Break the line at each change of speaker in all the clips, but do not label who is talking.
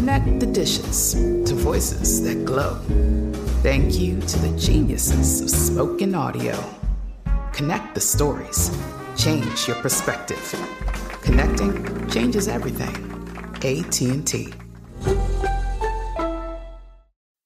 Connect the dishes to voices that glow. Thank you to the geniuses of spoken audio. Connect the stories. Change your perspective. Connecting changes everything. AT&T.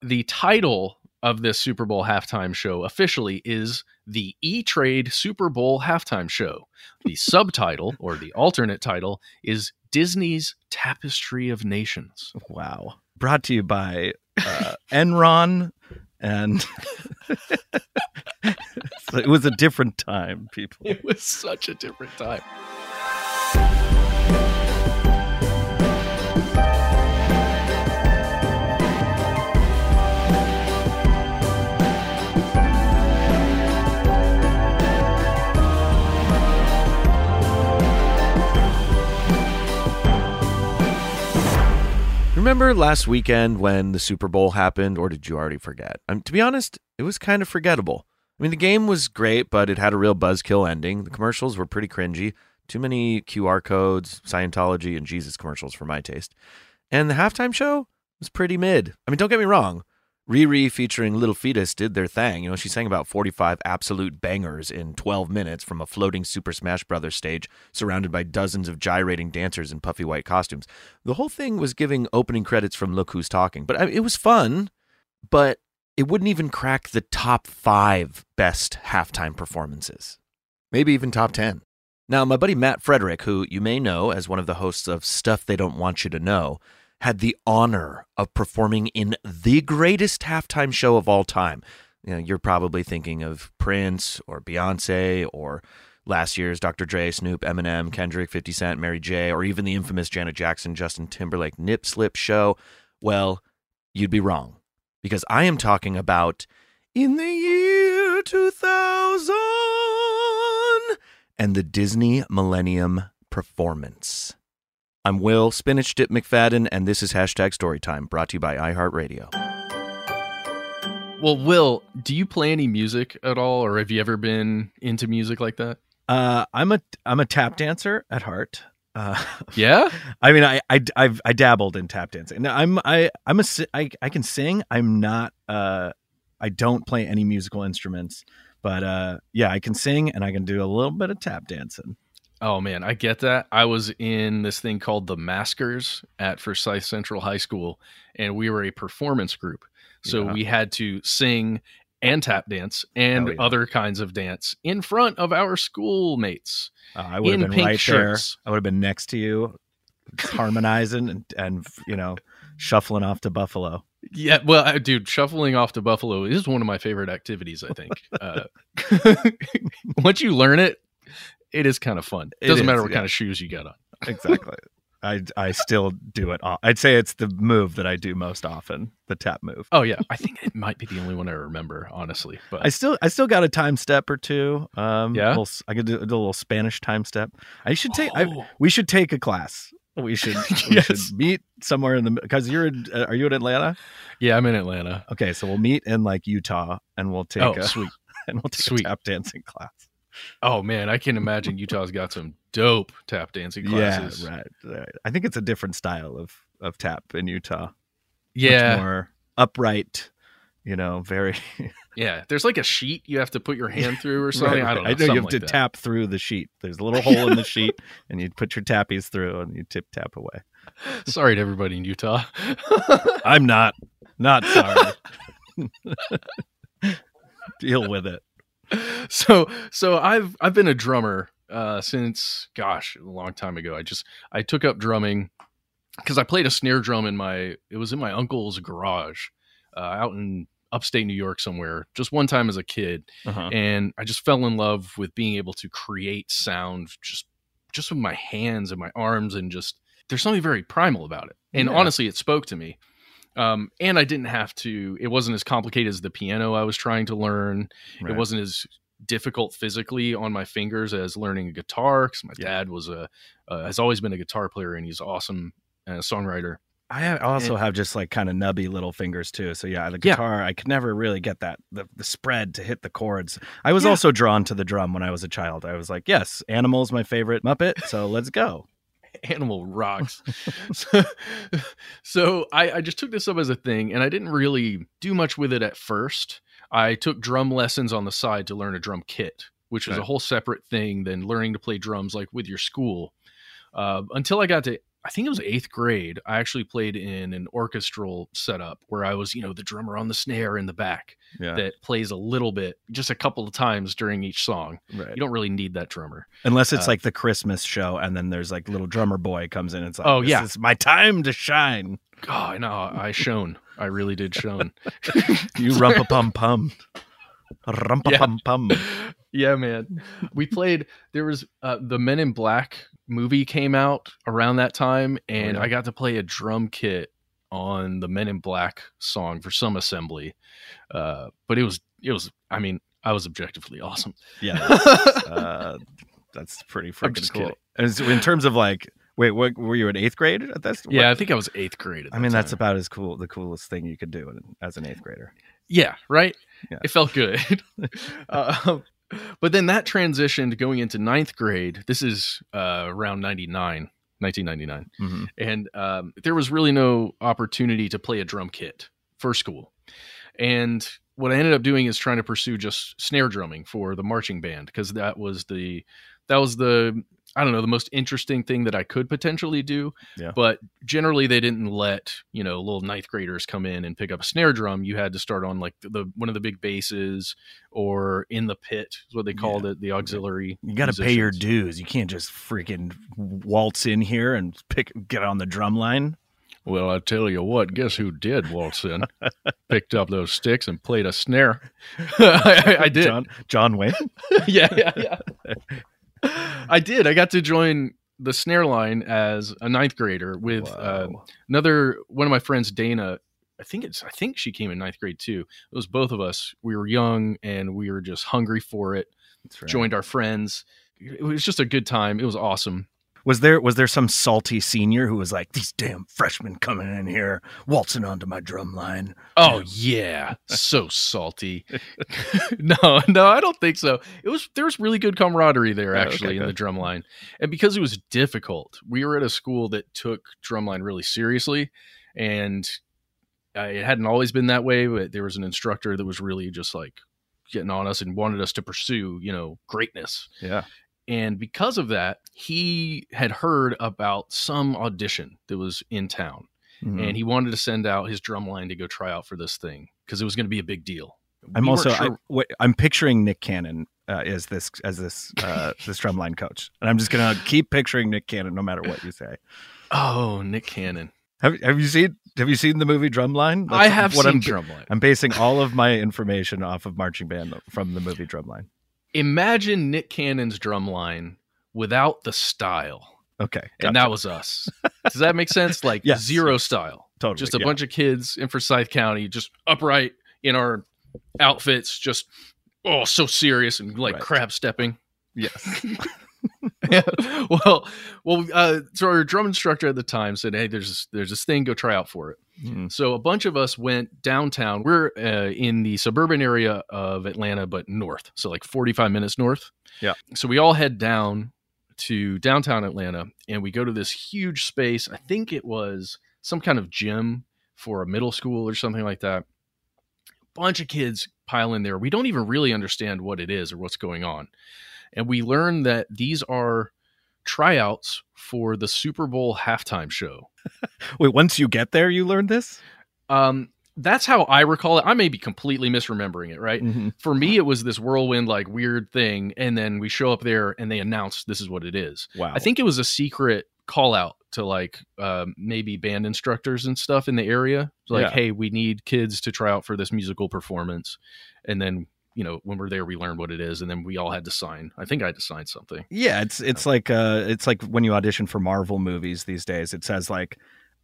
the title of this Super Bowl halftime show officially is the E Trade Super Bowl halftime show. The subtitle or the alternate title is Disney's Tapestry of Nations.
Wow. Brought to you by uh, Enron and so it was a different time, people.
It was such a different time.
Remember last weekend when the Super Bowl happened, or did you already forget? Um, to be honest, it was kind of forgettable. I mean, the game was great, but it had a real buzzkill ending. The commercials were pretty cringy. Too many QR codes, Scientology, and Jesus commercials for my taste. And the halftime show was pretty mid. I mean, don't get me wrong. Riri featuring Little Fetus did their thing. You know, she sang about 45 absolute bangers in 12 minutes from a floating Super Smash Brothers stage surrounded by dozens of gyrating dancers in puffy white costumes. The whole thing was giving opening credits from Look Who's Talking. But I mean, it was fun, but it wouldn't even crack the top five best halftime performances. Maybe even top 10. Now, my buddy Matt Frederick, who you may know as one of the hosts of Stuff They Don't Want You to Know, had the honor of performing in the greatest halftime show of all time. You know, you're probably thinking of Prince or Beyonce or last year's Dr. Dre, Snoop, Eminem, Kendrick, 50 Cent, Mary J, or even the infamous Janet Jackson, Justin Timberlake Nip Slip show. Well, you'd be wrong because I am talking about in the year 2000 and the Disney Millennium Performance. I'm Will Spinach Dip McFadden, and this is hashtag Storytime, brought to you by iHeartRadio.
Well, Will, do you play any music at all, or have you ever been into music like that?
Uh, I'm a I'm a tap dancer at heart. Uh,
Yeah?
I mean, I I I've, I dabbled in tap dancing. Now, I'm I I'm a si- I I can sing. I'm not. Uh, I don't play any musical instruments, but uh, yeah, I can sing and I can do a little bit of tap dancing.
Oh man, I get that. I was in this thing called the Maskers at Forsyth Central High School, and we were a performance group. So
Yeah.
we had to sing and tap dance and
yeah.
other kinds of dance in front of our schoolmates.
Uh, I would have been right
shirts.
there. I would have been next to you, harmonizing and and you know
shuffling off to Buffalo.
Yeah, well, dude, shuffling off to Buffalo is one of my favorite activities. I think uh, once you learn it, it is kind of fun. It
It
doesn't
is,
matter what
yeah.
kind of shoes you got on.
Exactly. I I still do it. I'd say it's the move that I do most often, the tap move.
Oh yeah, I think it might be the only one I remember, honestly. But
I still I still got a time step or two. Um,
Yeah?
little I could do, do a little Spanish time step. I should take. I,
Oh.
we should take a class. We should. We should meet somewhere in the because you're. In, uh, are you in Atlanta?
yeah, I'm in Atlanta.
Okay, so we'll meet in like Utah, and we'll take
Oh,
a
sweet.
and we'll take
Sweet.
a tap dancing class.
Oh man, I can imagine Utah's got some dope tap dancing classes.
Yeah, right, right. I think it's a different style of of tap in Utah.
Yeah,
Much more upright. You know, very.
yeah. There's like a sheet you have to put your hand through or something.
Right,
I don't know.
right. you have
like
to
that.
tap through the sheet. There's a little hole in the sheet, and you put your tappies through, and you tip tap away.
Sorry to everybody in Utah.
I'm not, not sorry. Deal with it.
so so I've I've been a drummer uh since gosh, a long time ago. I just I took up drumming because I played a snare drum in my it was in my uncle's garage uh, out in upstate New York somewhere just one time as a kid
Uh-huh.
and I just fell in love with being able to create sound just just with my hands and my arms and just there's something very primal about it. And
Yeah.
honestly, it spoke to me. Um, and I didn't have to. It wasn't as complicated as the piano I was trying to learn. It wasn't as difficult physically on my fingers as learning a guitar. Because my
Yeah.
dad was a uh, has always been a guitar player and he's awesome uh, songwriter.
I also have just like kind of nubby little fingers too. So yeah, the
Yeah.
guitar I could never really get that the, the spread to hit the chords. I was
Yeah.
also drawn to the drum when I was a child. I was like, yes, Animal's my favorite Muppet, so let's go.
Animal rocks. so so I, I just took this up as a thing, and I didn't really do much with it at first. I took drum lessons on the side to learn a drum kit, which was a whole separate thing than learning to play drums like with your school. Uh, until I got to, I think it was eighth grade, I actually played in an orchestral setup where I was, you know, the drummer on the snare in the back
Yeah,
that plays a little bit, just a couple of times during each song.
right.
You don't really need that drummer.
Unless it's
uh,
like the Christmas show, and then there's like little drummer boy comes in. And it's like,
Oh,
this
yeah.
is my time to shine.
God, no, I shone. I really did shone.
You rumpa pum pum, rumpa pum pum.
yeah, man. We played. There was uh, the Men in Black movie came out around that time, and
Oh, yeah.
I got to play a drum kit on the Men in Black song for some assembly. Uh, but it was it was. I mean, I was objectively awesome.
Yeah, that's, uh, that's pretty freaking cool.
kidding.
And in terms of like, wait, what were you in eighth grade at this?
yeah, I think I was eighth grade. At
I mean, that's about as cool, the coolest thing you could do as an eighth grader.
Yeah, right.
Yeah.
It felt good. uh, but then that transitioned going into ninth grade. This is uh, around 99, 1999.
Mhm.
And um, there was really no opportunity to play a drum kit for school. And what I ended up doing is trying to pursue just snare drumming for the marching band because that was the that was the I don't know the most interesting thing that I could potentially do.
Yeah.
But generally, they didn't let you know little ninth graders come in and pick up a snare drum. You had to start on like the one of the big basses or in the pit is what they called it, the auxiliary.
You got to pay your dues. You can't just freaking waltz in here and pick get on the drum line.
Well, I tell you what, guess who did waltz in? Picked up those sticks and played a snare. I, I did.
John, John Wayne.
yeah, yeah, yeah. I did. I got to join the snare line as a ninth grader with uh, another one of my friends, Dana. I think it's. I think she came in ninth grade too. It was both of us. We were young and we were just hungry for it.
That's right.
Joined our friends. It was just a good time. It was awesome.
Was there was there some salty senior who was like, "These damn freshmen coming in here waltzing onto my drum line"?
Oh yeah, so salty. no, no, I don't think so. It was there was really good camaraderie there
Oh, okay,
actually in the
good.
drum line, and because it was difficult, we were at a school that took drumline really seriously, and uh, it hadn't always been that way. But there was an instructor that was really just like getting on us and wanted us to pursue, you know, greatness.
Yeah.
And because of that, he had heard about some audition that was in town
Mhm.
and he wanted to send out his drum line to go try out for this thing because it was going to be a big deal.
I'm also I,
sure-
wait, I'm picturing Nick Cannon uh, as this as this uh, this drumline coach, and I'm just gonna keep picturing Nick Cannon no matter what you say.
oh Nick Cannon.
Have Have you seen Have you seen the movie Drumline?
I have
what
seen
I'm,
Drumline.
I'm basing all of my information off of marching band from the movie Drumline.
Imagine Nick Cannon's Drumline without the style.
Okay,
and that was us. Does that make sense? Like
Yes.
zero style.
totally
Just a
yeah.
bunch of kids in Forsyth County, just upright in our outfits, just oh so serious and like
Right.
crab stepping.
Yes.
yeah. Well, well. Uh, so our drum instructor at the time said, "Hey, there's there's this thing. Go try out for it."
Mm.
So a bunch of us went downtown. We're uh, in the suburban area of Atlanta, but north, so like 45 minutes north.
Yeah.
So we all head down to downtown Atlanta, and we go to this huge space. I think it was some kind of gym for a middle school or something like that. Bunch of kids pile in there. We don't even really understand what it is or what's going on, and we learn that these are tryouts for the Super Bowl halftime show.
Wait, once you get there, you learn this.
Um, that's how I recall it. I may be completely misremembering it, right?
Mhm.
For me, it was this whirlwind, like weird thing, and then we show up there and they announce this is what it is.
Wow.
I think it was a secret call out to like um, maybe band instructors and stuff in the area. Like,
Yeah.
hey, we need kids to try out for this musical performance, and then you know when we're there, we learn what it is, and then we all had to sign. I think I had to sign something.
Yeah, it's it's like uh it's like when you audition for Marvel movies these days. It says like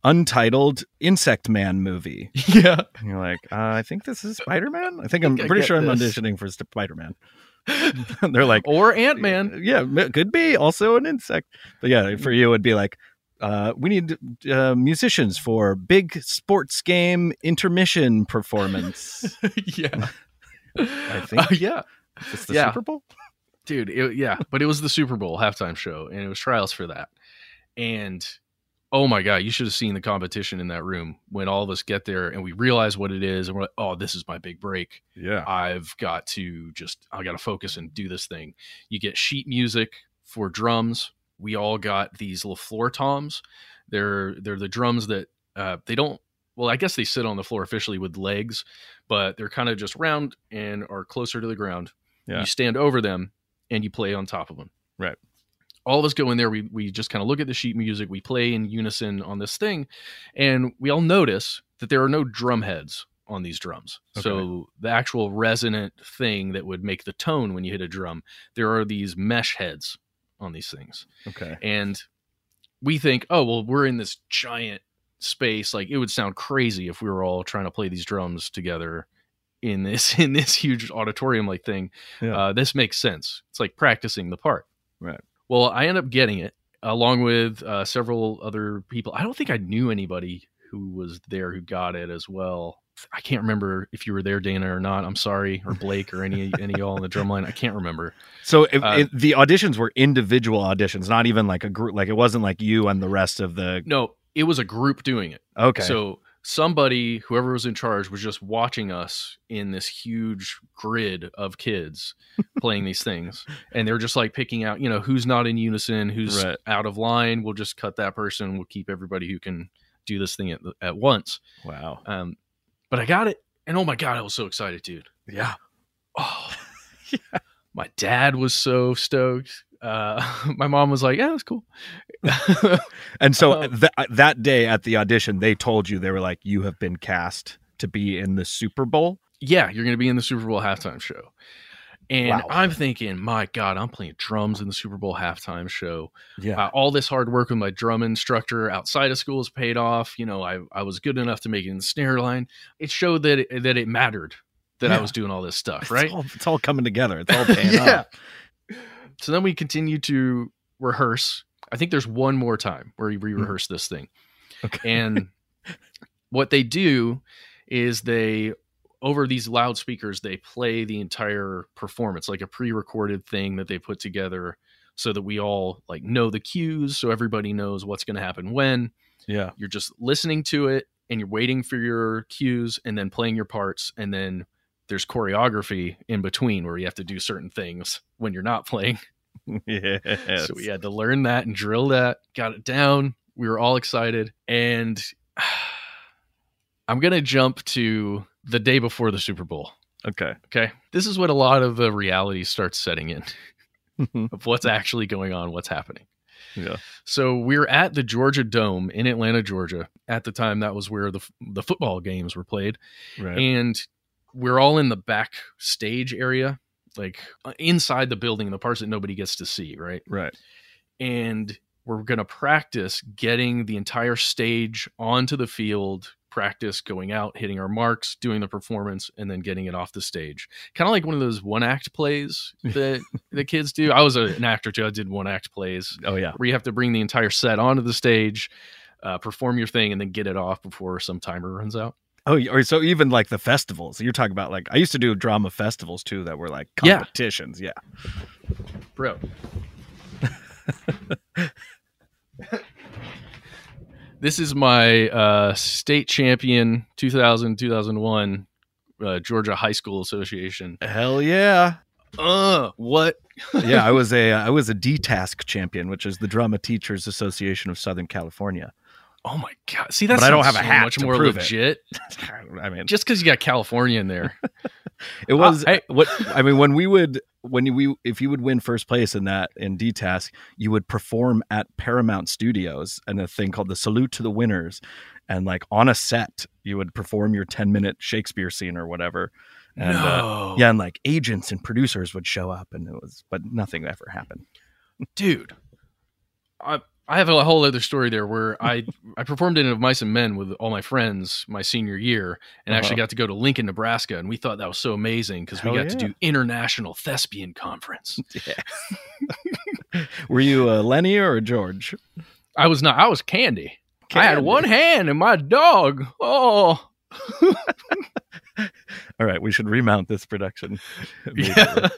untitled Insect Man movie.
yeah.
And you're like, uh, I think this is Spider Man. I think I'm
I
pretty
get
sure I'm auditioning for Spider Man. They're like,
Or Ant Man.
yeah, could be also an insect. But yeah, for you it'd be like, uh, we need uh, musicians for big sports game intermission performance.
yeah.
I think
Uh, yeah.
Is this the
Yeah.
Super Bowl?
dude it, yeah but it was the super bowl halftime show and it was trials for that and oh my god you should have seen the competition in that room when all of us get there and we realize what it is and we're like oh this is my big break
Yeah.
i've got to just i gotta focus and do this thing you get sheet music for drums we all got these little floor toms they're they're the drums that uh, they don't well i guess they sit on the floor officially with legs but they're kind of just round and are closer to the ground
Yeah.
you stand over them and you play on top of them
Right.
all of us go in there we, we just kind of look at the sheet music we play in unison on this thing and we all notice that there are no drum heads on these drums so the actual resonant thing that would make the tone when you hit a drum there are these mesh heads on these things
Okay.
and we think oh well we're in this giant space like it would sound crazy if we were all trying to play these drums together in this in this huge auditorium like thing
Yeah.
uh, this makes sense it's like practicing the part
Right.
well i end up getting it along with uh, several other people i don't think i knew anybody who was there who got it as well i can't remember if you were there dana or not i'm sorry or blake or any any y'all on the drum line i can't remember
So if,
Uh,
it, the auditions were individual auditions, not even like a group. Like it wasn't like you and the rest of the.
no it was a group doing it
Okay.
So somebody, whoever was in charge, was just watching us in this huge grid of kids playing these things, and they're just like picking out, you know, who's not in unison, who's
Right.
out of line. We'll just cut that person. We'll keep everybody who can do this thing at, at once.
wow.
Um, but I got it, and oh my god, I was so excited, dude.
Yeah.
Oh, my dad was so stoked. Uh, my mom was like, "Yeah, that's cool."
And so
Um,
th- that day at the audition, they told you they were like, "You have been cast to be in the Super Bowl."
yeah, you're going to be in the Super Bowl halftime show. And
Wow.
I'm thinking, my God, I'm playing drums in the Super Bowl halftime show.
Yeah.
Uh, all this hard work with my drum instructor outside of school has paid off. You know, I, I was good enough to make it in the snare line. It showed that it, that it mattered that I was doing all this stuff,
It's
right?
all, it's all coming together. It's all paying
Yeah.
off.
So then we continue to rehearse. I think there's one more time where we hmm. rehearse this thing.
Okay.
And what they do is they over these loudspeakers they play the entire performance like a pre-recorded thing that they put together so that we all like know the cues so everybody knows what's going to happen when
yeah.
you're just listening to it and you're waiting for your cues and then playing your parts and then there's choreography in between where you have to do certain things when you're not playing
Yes.
so we had to learn that and drill that, got it down. We were all excited. And I'm going to jump to the day before the Super Bowl.
okay.
Okay. This is what a lot of the reality starts setting in mm-hmm. of what's actually going on, what's happening.
Yeah.
So we're at the Georgia Dome in Atlanta, Georgia. At the time, that was where the the football games were played,
Right.
and we're all in the back stage area, like uh, inside the building, the parts that nobody gets to see, right?
right.
And we're gonna practice getting the entire stage onto the field. Practice going out, hitting our marks, doing the performance, and then getting it off the stage. Kind of like one of those one act plays that the kids do. I was a, an actor too. I did one act plays
Oh yeah.
where you have to bring the entire set onto the stage, uh, perform your thing, and then get it off before some timer runs out.
Oh, or so even like the festivals. You're talking about like I used to do drama festivals too that were like
Yeah.
competitions. Yeah.
Bro. this is my uh, state champion 2000 2001 uh, Georgia High School Association.
Hell yeah.
Uh, what?
yeah, I was a I was a D-Task champion, which is the Drama Teachers Association of Southern California.
Oh my god! See, that's
I don't have a hat
much
to
more
prove it.
legit.
I mean,
Just because you got California in there.
it was
I-
what I mean when we would when we if you would win first place in that in D-Task, you would perform at Paramount Studios and a thing called the Salute to the Winners, and like on a set, you would perform your 10 minute Shakespeare scene or whatever. And uh,
no,
yeah, and like agents and producers would show up, and it was, but nothing ever happened.
dude i i have a whole other story there where i i performed in of mice and men with all my friends my senior year and actually
Uh-huh.
got to go to lincoln nebraska and we thought that was so amazing because we got to do international thespian conference.
Were you a Lennie or a George?
i was not i was candy, i had one hand and my dog. Oh.
All right, we should remount this production.
yeah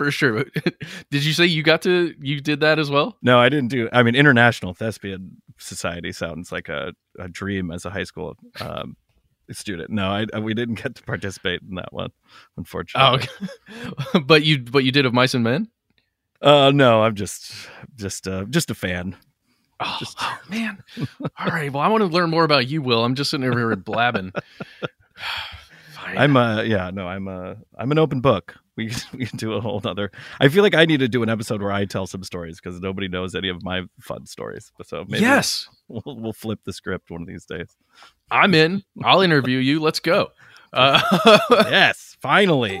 for sure did you say you got to you did that as well
No, I didn't do. I mean, International Thespian Society sounds like a, a dream as a high school um, student. No, I, we didn't get to participate in that one, unfortunately.
okay. but you but you did of mice and men
Uh, no, I'm just just uh, just a fan.
Oh,
Just-
oh, man. All right. Well, I want to learn more about you, Will. I'm just sitting over here blabbing.
I'm uh yeah no I'm uh I'm an open book. We can, we can do a whole other. I feel like I need to do an episode where I tell some stories because nobody knows any of my fun stories. So maybe
yes,
we'll, we'll flip the script one of these days.
I'm in. I'll interview you. Let's go. Uh,
yes, finally.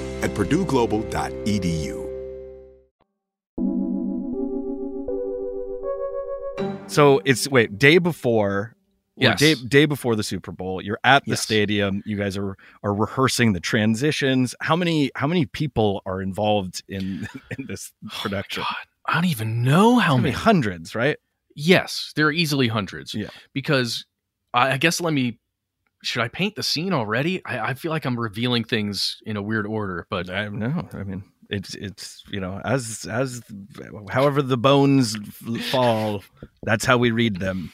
at purdueglobal.edu.
So it's wait day before. or
Yes.
Day, day before the Super Bowl, you're at the
Yes.
stadium. You guys are are rehearsing the transitions. How many how many people are involved in in this oh production?
Oh God, I don't even know how
How
many.
many hundreds, right?
Yes, there are easily hundreds.
Yeah.
Because I, I guess let me. Should I paint the scene already? I, I feel like I'm revealing things in a weird order, but
I no, I mean it's it's you know as as however the bones fall, that's how we read them.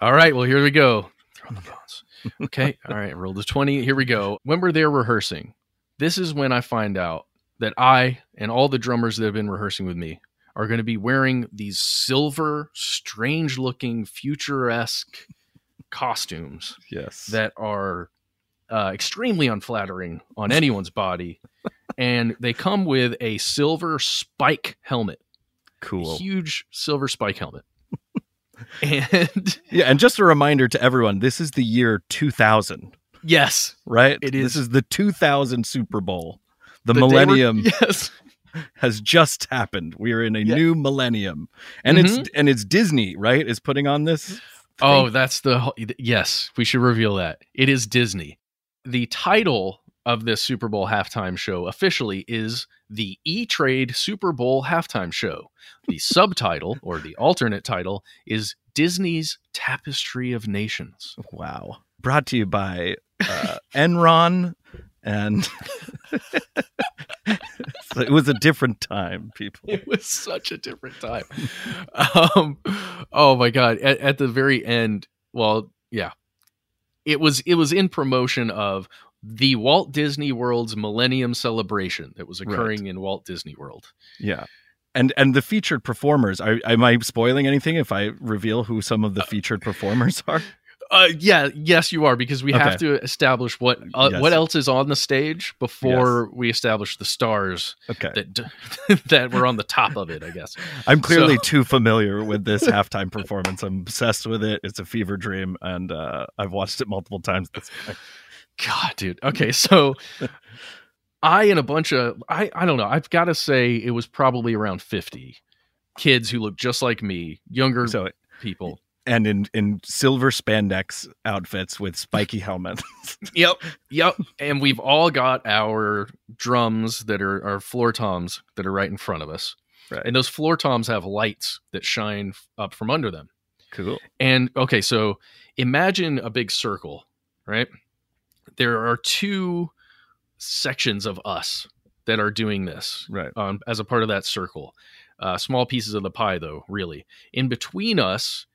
All right, well, here we go. Throw the bones. Okay, all right, roll the 20. Here we go. When we're there rehearsing, this is when I find out that I and all the drummers that have been rehearsing with me are going to be wearing these silver, strange looking, futuresque costumes
Yes,
that are uh, extremely unflattering on anyone's body. And they come with a silver spike helmet,
cool.
huge silver spike helmet. and
Yeah, and just a reminder to everyone: this is the year 2000,
yes,
right?
It
This
is.
is the 2000 Super Bowl. The,
the
millennium
Yes.
has just happened. We are in a
Yeah.
new millennium, and it's and it's Disney, right? Is putting on this.
Oh, that's the yes. We should reveal that it is Disney. The title of this Super Bowl halftime show officially is the E Trade Super Bowl halftime show. The subtitle or the alternate title is Disney's Tapestry of Nations.
Wow. Brought to you by uh, Enron and So it was a different time, people.
It was such a different time. Um, oh my god! At, at the very end, well, yeah, it was it was in promotion of the Walt Disney World's Millennium Celebration that was occurring in Walt Disney World.
Yeah. And and the featured performers, are, am I spoiling anything if I reveal who some of the featured performers are?
Uh, yeah, yes, you are because we have to establish what uh,
Yes.
what else is on the stage before we establish the stars
Okay.
that that were on the top of it. I guess.
I'm clearly
So-
too familiar with this halftime performance. I'm obsessed with it. It's a fever dream, and uh, I've watched it multiple times.
God, dude. Okay, so I and a bunch of I I don't know. I've got to say it was probably around 50 kids who look just like me, younger
so
people.
And in in silver spandex outfits with spiky helmets.
Yep. Yep. And we've all got our drums that are our floor toms that are right in front of us.
Right.
And those floor toms have lights that shine up from under them.
cool.
And okay, so imagine a big circle, right? There are two sections of us that are doing this
Right.
um, as a part of that circle. Uh, small pieces of the pie, though, really. In between us,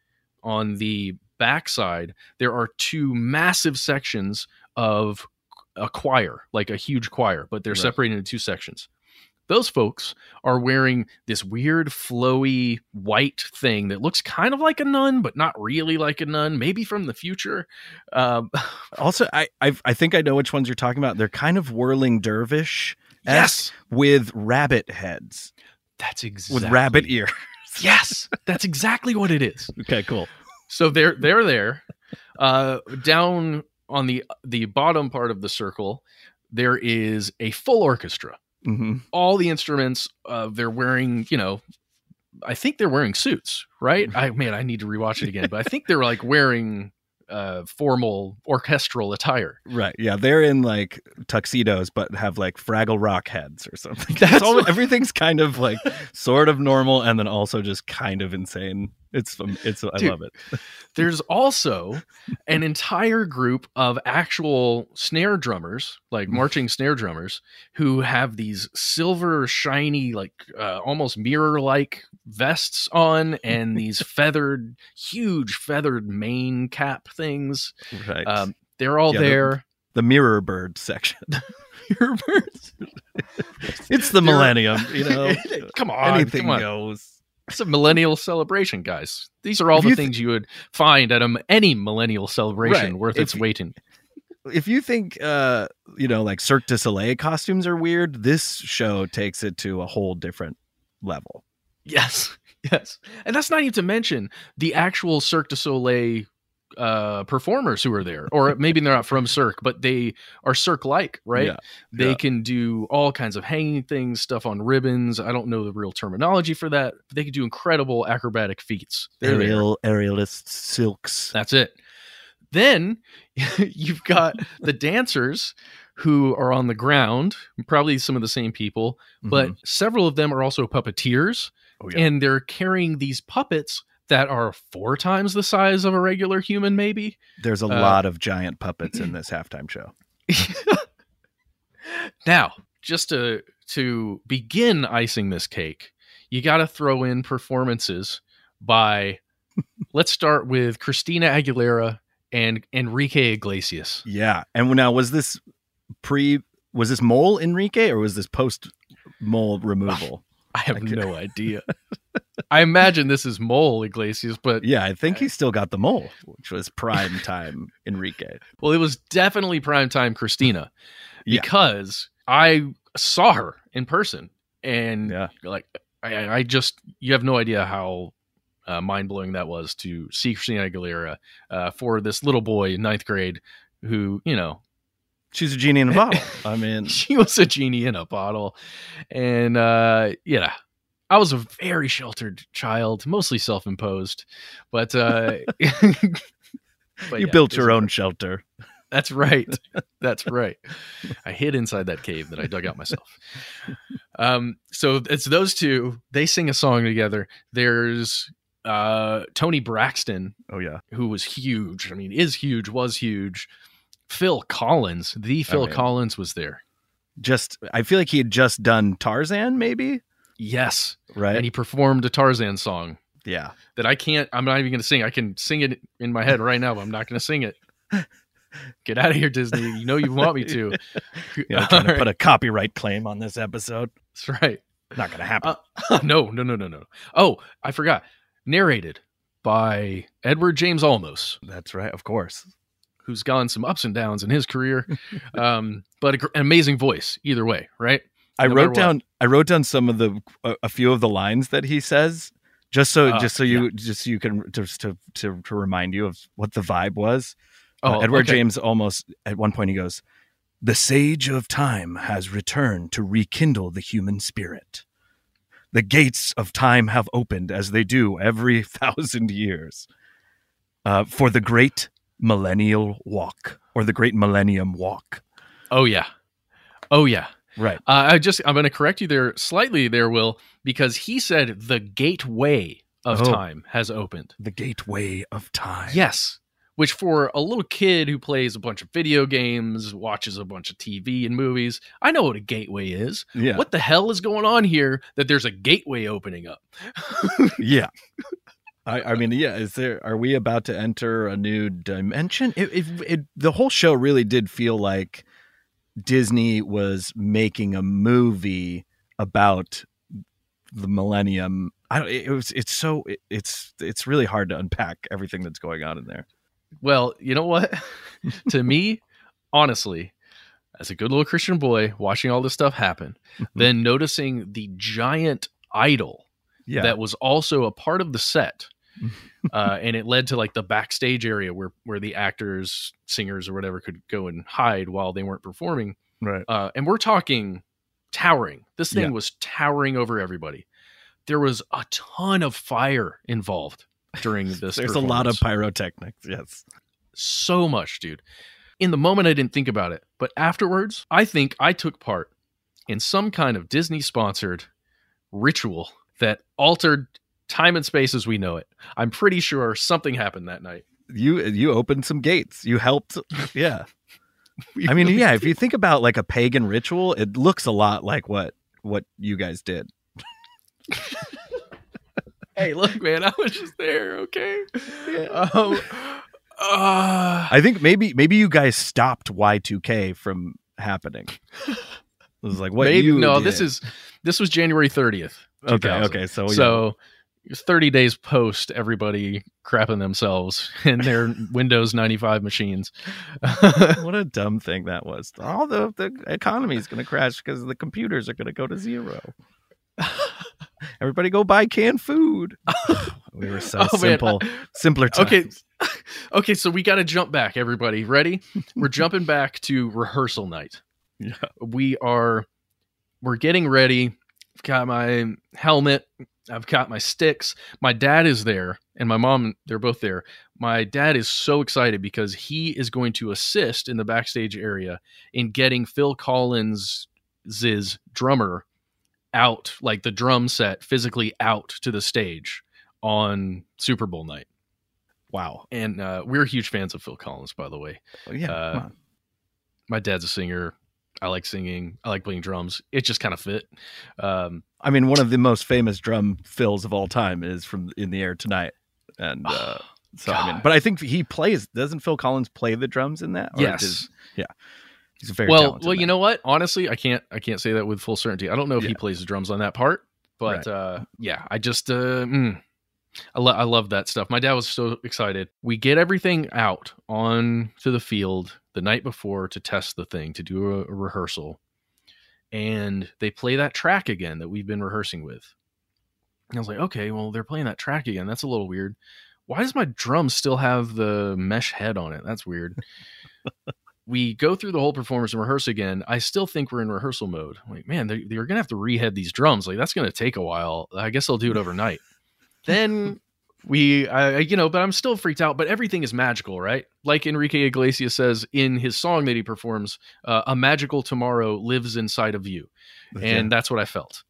on the backside, there are two massive sections of a choir, like a huge choir, but they're
Right.
separated into two sections. Those folks are wearing this weird, flowy white thing that looks kind of like a nun, but not really like a nun, maybe from the future. Um,
Also, I I've, I think I know which ones you're talking about. They're kind of whirling dervish.
yes,
With rabbit heads,
that's exactly
with rabbit ears.
Yes, that's exactly what it is.
Okay, cool.
So they're they're there. Uh, down on the the bottom part of the circle, there is a full orchestra.
hmm
All the instruments. Uh, they're wearing, you know, I think they're wearing suits, right? I man, I need to rewatch it again, but I think they're like wearing uh, formal orchestral attire.
Right. Yeah, they're in like tuxedos, but have like Fraggle Rock heads or something.
That's
all- everything's kind of like sort of normal, and then also just kind of insane. It's it's I
Dude.
love it.
There's also an entire group of actual snare drummers, like marching snare drummers, who have these silver, shiny, like uh, almost mirror like vests on and these feathered, huge feathered mane cap things.
Right.
Um, they're all
Yeah,
there.
the mirror bird section.
mirror birds.
It's the
They're-
millennium, you know.
come on,
Anything
come on.
goes.
It's a millennial celebration, guys. These are all
If
the
you th-
things you would find at a, any millennial celebration
Right.
worth
If
its
you-
weight in.
If you think uh, you know, like Cirque du Soleil costumes are weird, this show takes it to a whole different level.
Yes, yes, and that's not even to mention the actual Cirque du Soleil uh performers who are there or maybe they're not from cirque but they are cirque like right
Yeah,
they
yeah.
can do all kinds of hanging things stuff on ribbons i don't know the real terminology for that but they can do incredible acrobatic feats They're there.
Aerial, aerialist silks.
that's it then you've got the dancers who are on the ground probably some of the same people but several of them are also puppeteers
Mm-hmm. Oh, yeah.
and they're carrying these puppets that are four times the size of a regular human maybe
There's a
uh,
lot of giant puppets in this halftime show.
now just to to begin icing this cake you got to throw in performances by let's start with christina aguilera and enrique iglesias
Yeah. And now was this pre was this mole Enrique or was this post mole removal?
I have no idea i imagine this is mole iglesias but
Yeah, I think he still got the mole, which was prime time Enrique.
well it was definitely prime time christina
Yeah.
because i saw her in person and
Yeah.
like I, I just you have no idea how uh, mind blowing that was to see Christina Aguilera uh, for this little boy in ninth grade who you know
She's a genie in a bottle. I mean,
she was a genie in a bottle, and uh, yeah. I was a very sheltered child, mostly self-imposed, but uh, but
you
yeah,
built your
was-
own shelter.
That's right. That's right. I hid inside that cave that I dug out myself. Um, so it's those two. They sing a song together. There's uh, Toni Braxton,
Oh yeah.
who was huge. I mean, is huge, was huge. Phil Collins, the Phil
mean-
Collins was there.
Just I feel like he had just done Tarzan, maybe?
Yes.
Right.
And he performed a Tarzan song
yeah.
that I can't, I'm not even going to sing. I can sing it in my head right now, but I'm not going to sing it. Get out of here, Disney. You know you want me to.
Yeah, trying to put a copyright claim on this episode.
That's right.
Not gonna happen.
Uh, no, no, no, no, no. Oh, I forgot. Narrated by Edward James Olmos,
That's right, of course.
Who's gone some ups and downs in his career, um, but a, an amazing voice either way, right?
I
No
wrote down I wrote down some of the a, a few of the lines that he says just so
Uh,
just so you just so you can just to, to to remind you of what the vibe was.
Oh,
Uh, Edward
okay.
James almost at one point he goes, "The sage of time has returned to rekindle the human spirit. The gates of time have opened as they do every thousand years, uh, for the great millennial walk or the great millennium walk."
Oh yeah, oh yeah.
Right.
Uh, I just I'm going to correct you there slightly, there, Will, because he said the gateway of
Oh.
time has opened.
The gateway of time.
Yes. Which for a little kid who plays a bunch of video games, watches a bunch of TV and movies, I know what a gateway is.
Yeah.
What the hell is going on here that there's a gateway opening up?
yeah I, I mean yeah is there are we about to enter a new dimension it, it, it the whole show really did feel like disney was making a movie about the millennium i don't it was it's so it, it's it's really hard to unpack everything that's going on in there
Well, you know what? to me, honestly, as a good little Christian boy watching all this stuff happen, mm-hmm. then noticing the giant idol
yeah
that was also a part of the set. uh, and it led to like the backstage area where where the actors, singers, or whatever could go and hide while they weren't performing.
right
Uh, and we're talking towering. This thing
Yeah.
was towering over everybody. There was a ton of fire involved during this.
there's a lot of pyrotechnics yes
so much, dude. In the moment, I didn't think about it, but afterwards, I think I took part in some kind of Disney sponsored ritual that altered time and space as we know it. I'm pretty sure something happened that night.
you you opened some gates you helped yeah I mean, yeah, if you think about like a pagan ritual, it looks a lot like what what you guys did.
hey, look, man, I was just there, okay? Um, uh,
I think maybe maybe you guys stopped Y2K from happening. It was like what
maybe,
you
no, this is this was January 30th.
okay. Okay, so yeah.
So 30 days post everybody crapping themselves in their Windows 95 machines.
what a dumb thing that was. All the the economy is going to crash because the computers are going to go to zero. Everybody go buy canned food. we were so
Oh, man.
simple, simpler times.
Okay. Okay, so we got to jump back, everybody. Ready? We're jumping back to rehearsal night.
Yeah.
We are we're getting ready. I've got my helmet, I've got my sticks. My dad is there and my mom, they're both there. My dad is so excited because he is going to assist in the backstage area in getting Phil Collins' drummer out, like the drum set physically out to the stage on Super Bowl night
Wow.
and uh, we're huge fans of Phil Collins, by the way.
Oh, yeah.
Uh. My dad's a singer. I like singing. I like playing drums. It just kind of fit. Um,
I mean, one of the most famous drum fills of all time is from "In the Air Tonight," and uh, so I mean, but I think he plays. Doesn't Phil Collins play the drums in that? Or
yes.
does- yeah. He's a very
well, well, you
man.
know what? Honestly, I can't. I can't say that with full certainty. I don't know if he plays the drums on that part, but
Right.
uh, yeah, I just. Uh, mm, I, lo- I love that stuff. My dad was so excited. We get everything out on to the field the night before to test the thing, to do a, a rehearsal. And they play that track again that we've been rehearsing with. And I was like, okay, well, they're playing that track again. That's a little weird. Why does my drum still have the mesh head on it? That's weird. we go through the whole performance and rehearse again. I still think we're in rehearsal mode. I'm like, man, they're, they're going to have to rehead these drums. Like, that's going to take a while. I guess I'll do it overnight. then we, I, you know, but I'm still freaked out. But everything is magical, right? Like Enrique Iglesias says in his song that he performs, uh, "A magical tomorrow lives inside of you," and that's what I felt.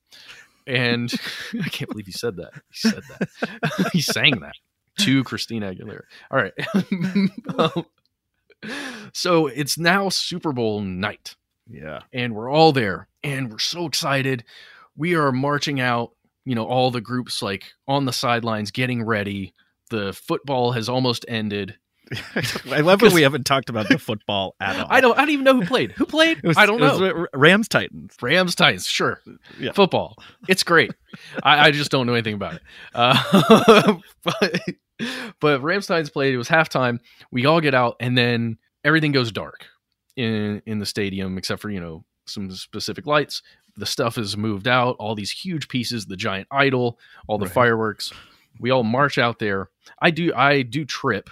And I can't believe he said that. He said that. he sang that to Christina Aguilera. All right. Um, so it's now Super Bowl night
yeah,
and we're all there and we're so excited. We are marching out, you know, all the groups like on the sidelines getting ready. The football has almost ended.
I love that we haven't talked about the football at all.
I don't I don't even know who played. Who played?
Was-
I don't know.
Rams Titans.
Rams Titans, sure.
Yeah.
Football. It's great. I, I just don't know anything about it. Uh, but, but Rams Titans played. It was halftime. We all get out, and then everything goes dark in in the stadium, except for you know some specific lights. The stuff is moved out. All these huge pieces, the giant idol, all the
Right.
fireworks. We all march out there. I do. I do trip.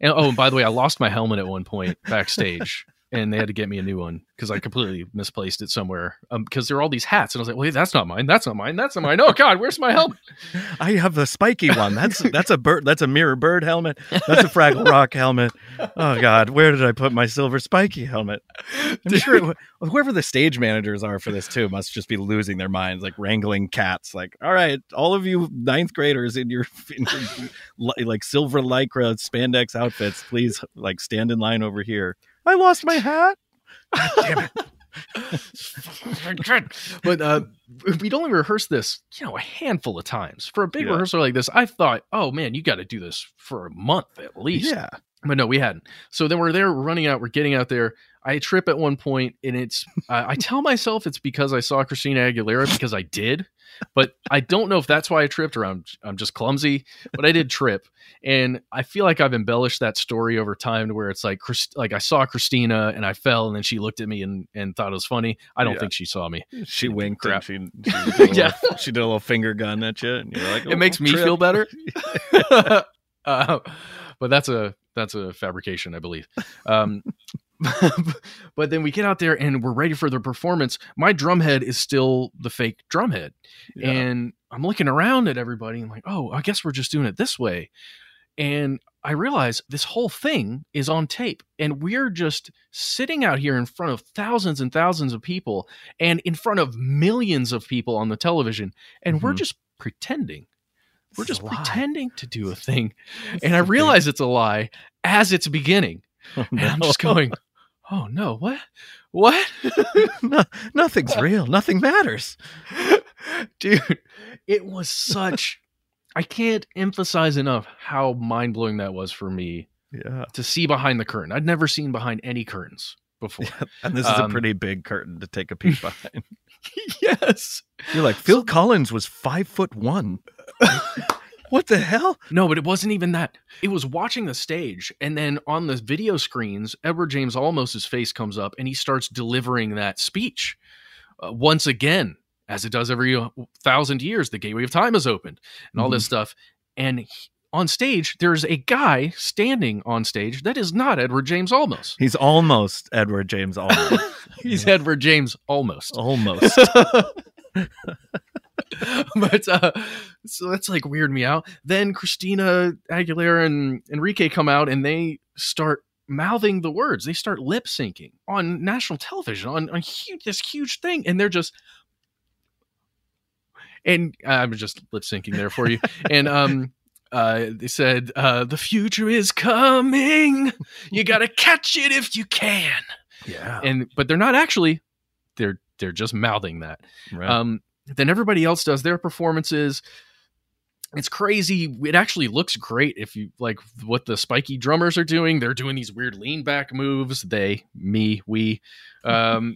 And oh, and by the way, I lost my helmet at one point backstage, and they had to get me a new one because I completely misplaced it somewhere. Um, because there are all these hats, and I was like, "Wait, that's not mine. That's not mine. That's not mine. Oh God, where's my helmet?"
I have the spiky one. That's that's a bird. That's a mirror bird helmet. That's a Fraggle Rock helmet. Oh God, where did I put my silver spiky helmet? I'm sure wh- whoever the stage managers are for this too must just be losing their minds, like wrangling cats. Like, all right, all of you ninth graders in your, in your like silver lycra spandex outfits, please like stand in line over here. I lost my hat. Damn it.
but uh, we'd only rehearsed this, you know, a handful of times. For a big
Yeah.
rehearsal like this, I thought, "Oh man, you got to do this for a month at least."
Yeah.
But no, we hadn't. So then we're there, we're running out, we're getting out there. I trip at one point, and it's uh, I tell myself it's because I saw Christina Aguilera because I did, but I don't know if that's why I tripped or I'm I'm just clumsy. But I did trip, and I feel like I've embellished that story over time to where it's like Christ, like I saw Christina and I fell, and then she looked at me and and thought it was funny. I don't
Yeah.
think she saw me.
She winked
Crap.
and she, she, did a
Yeah.
she did a little finger gun at you, and you're like,
it makes
"Oh,
me
trip."
feel better. uh, but that's a that's a fabrication, I believe. Um, but then we get out there and we're ready for the performance. My drum head is still the fake drum head,
Yeah.
and I'm looking around at everybody and like, oh, I guess we're just doing it this way. And I realize this whole thing is on tape, and we're just sitting out here in front of thousands and thousands of people, and in front of millions of people on the television, and we're
Mhm.
just pretending. We're just pretending to do a thing.
This
And I realize it's a lie as it's beginning.
Oh,
And I'm just going, oh no, what? What?
no, nothing's real. Nothing matters.
Dude, it was such. I can't emphasize enough how mind blowing that was for me
Yeah.
to see behind the curtain. I'd never seen behind any curtains before.
yeah, And this is a
Um,
pretty big curtain to take a peek behind.
yes.
You're like, Phil Collins was five foot one. What the hell?
No, but it wasn't even that. It was watching the stage, and then on the video screens, Edward James Olmos's face comes up, and he starts delivering that speech uh, once again. as it does every uh, thousand years. The gateway of time is opened, and all this stuff. And he- on stage, there's a guy standing on stage that is not Edward James Almost.
He's almost Edward James Olmos.
He's Edward James almost.
almost.
but uh, so that's like weird me out. Then Christina Aguilera and Enrique come out and they start mouthing the words. They start lip syncing on national television on, on huge, this huge thing, and they're just. And I'm just lip syncing there for you. and um, uh, they said, uh, "The future is coming. You gotta catch it if you can."
yeah.
And but they're not actually. They're they're just mouthing that.
Right.
Um, then everybody else does their performances. It's crazy. It actually looks great if you like what the spiky drummers are doing. They're doing these weird lean back moves. They, me, we. Um,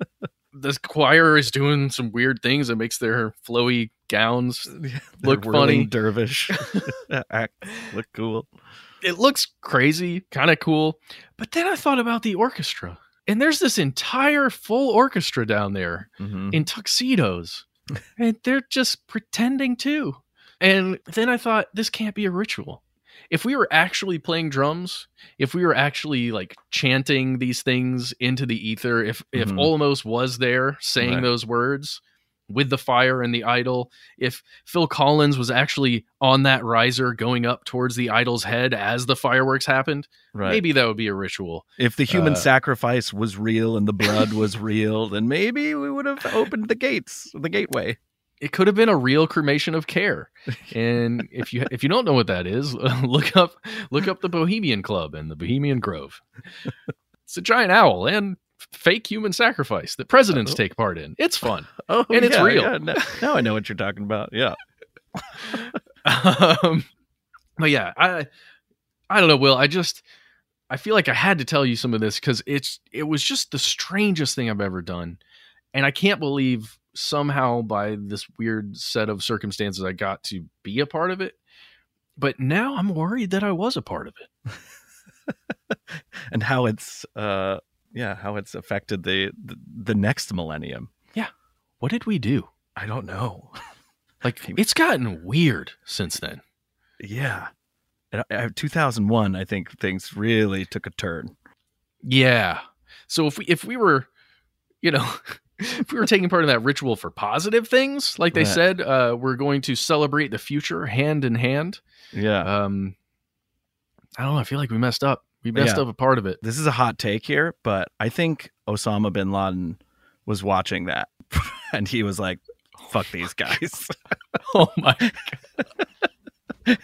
the choir is doing some weird things that makes their flowy gowns look funny.
dervish act look cool.
it looks crazy, kind of cool. But then I thought about the orchestra. And there's this entire full orchestra down there
Mhm.
in tuxedos. And they're just pretending too. And then I thought, this can't be a ritual. If we were actually playing drums, if we were actually like chanting these things into the ether, if if
Mhm.
Olmos was there saying
Right.
those words with the fire and the idol, if Phil Collins was actually on that riser going up towards the idol's head as the fireworks happened,
Right.
maybe that would be a ritual.
if the human
uh,
sacrifice was real and the blood was real, then maybe we would have opened the gates, the gateway.
it could have been a real cremation of care. And if you if you don't know what that is, look up look up the Bohemian Club and the Bohemian Grove. It's a giant owl and fake human sacrifice that presidents
Oh.
take part in. It's fun.
Oh,
And it's
yeah,
real.
yeah. Now, now I know what you're talking about. Yeah.
um, but yeah, I I don't know, Will. I just I feel like I had to tell you some of this because it's it was just the strangest thing I've ever done, and I can't believe somehow by this weird set of circumstances I got to be a part of it. But now I'm worried that I was a part of it.
And how it's uh yeah, how it's affected the the, the next millennium. Yeah.
What did we do?
I don't know.
Like it's gotten weird since then.
Yeah. And I- I- 2001, I think things really took a turn.
Yeah. So if we if we were, you know, if we were taking part in that ritual for positive things, like they
Right.
said, uh, we're going to celebrate the future hand in hand.
Yeah.
Um, I don't know. I feel like we messed up. We messed
Yeah.
up a part of it.
this is a hot take here, but I think Osama bin Laden was watching that and he was like, fuck these guys.
Oh my! God.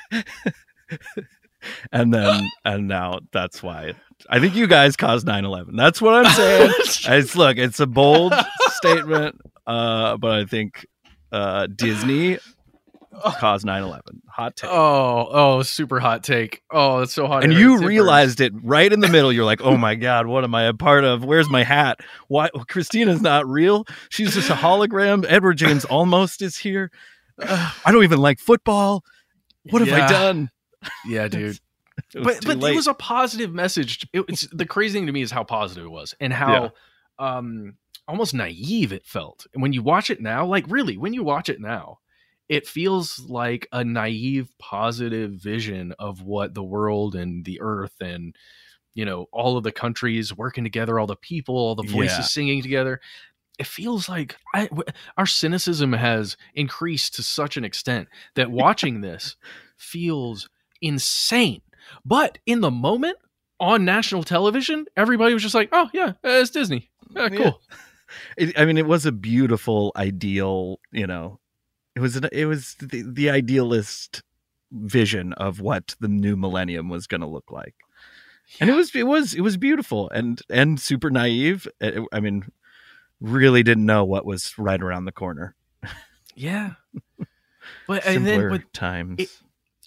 and then, and now that's why I think you guys caused 9 11. That's what I'm saying. it's look, it's a bold statement, uh, but I think uh, Disney caused 9 11. Hot take.
Oh, oh, super hot take. Oh, it's so hot.
and you. Realized it right in the middle. You're like, "Oh my god, what am I a part of? Where's my hat? Why Christina's not real? She's just a hologram. Edward James almost is here. Ugh, I don't even like football. What have I done?"
Yeah, dude. But but
late.
it was a positive message. It, it's the crazy thing to me is how positive it was and how um almost naive it felt. And when you watch it now, like really, when you watch it now, it feels like a naive, positive vision of what the world and the earth and you know all of the countries working together, all the people, all the voices
Yeah.
singing together. It feels like I, our cynicism has increased to such an extent that watching this feels insane. But in the moment on national television, everybody was just like, "Oh yeah, it's Disney. Yeah,
Yeah.
cool."
It, I mean, it was a beautiful, ideal. You know, it was an, it was the, the idealist vision of what the new millennium was going to look like, and it was it was it was beautiful and and super naive. I mean, really didn't know what was right around the corner.
Yeah. But and then but
times.
it-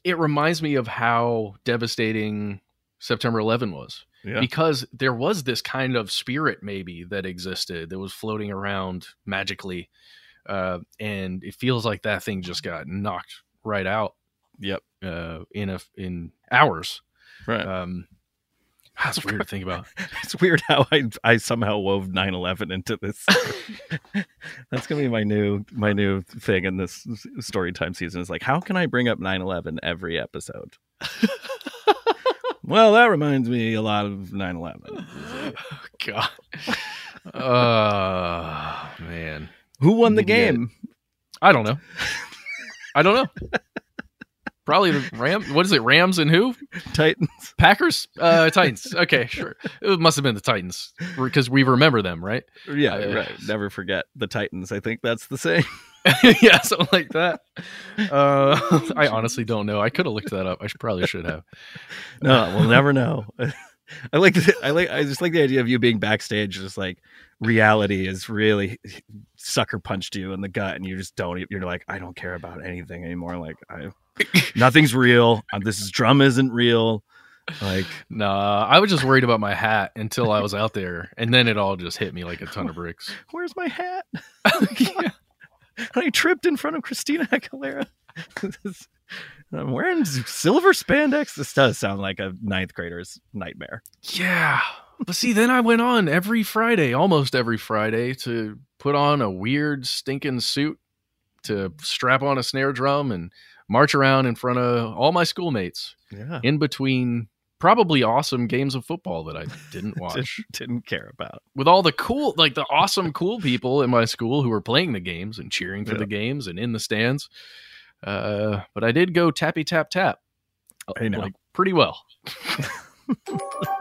it reminds me of how devastating September 11 was.
yeah.
because there was this kind of spirit maybe that existed that was floating around magically uh, and it feels like that thing just got knocked right out
Yep.
uh, in a in hours
Right.
um, That's weird to think about.
It's weird how I I somehow wove 9/11 into this. That's gonna be my new my new thing in this story time season. Is like, how can I bring up 9/11 every episode? well, that reminds me a lot of 9/11.
God. Oh man.
Who won the
Didn't get it.
game?
I don't know. I don't know. Probably the Ram. What is it? Rams and who?
Titans.
Packers. Uh, Titans. Okay, sure. It must have been the Titans because we remember them, right?
Yeah,
Uh,
right. Never forget the Titans. I think that's the same.
yeah, something like that. Uh, I honestly don't know. I could have looked that up. I should, probably should have.
No, we'll never know. I like the, I like I just like the idea of you being backstage, just like reality is really sucker punched you in the gut, and you just don't. You're like, I don't care about anything anymore. Like, I nothing's real. Uh, This is drum isn't real. Like,
Nah, I was just worried about my hat until I was out there, and then it all just hit me like a ton of bricks.
where's my hat?
Yeah.
I tripped in front of Christina Aguilera. I'm wearing silver spandex. This does sound like a ninth grader's nightmare.
Yeah. But see, then I went on every Friday, almost every Friday, to put on a weird stinking suit, to strap on a snare drum and march around in front of all my schoolmates
Yeah.
in between probably awesome games of football that I didn't watch.
Didn't care about.
With all the cool, like the awesome, cool people in my school who were playing the games and cheering for
Yeah.
the games and in the stands. Uh, but I did go tappy tap tap.
Know.
Like pretty well.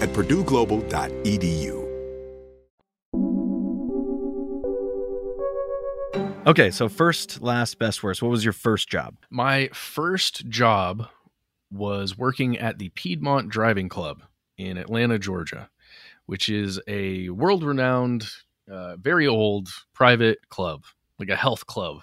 at purdueglobal.edu.
Okay, so first, last, best, worst. What was your first job?
My first job was working at the Piedmont Driving Club in Atlanta, Georgia, which is a world renowned, uh, very old private club, like a health club.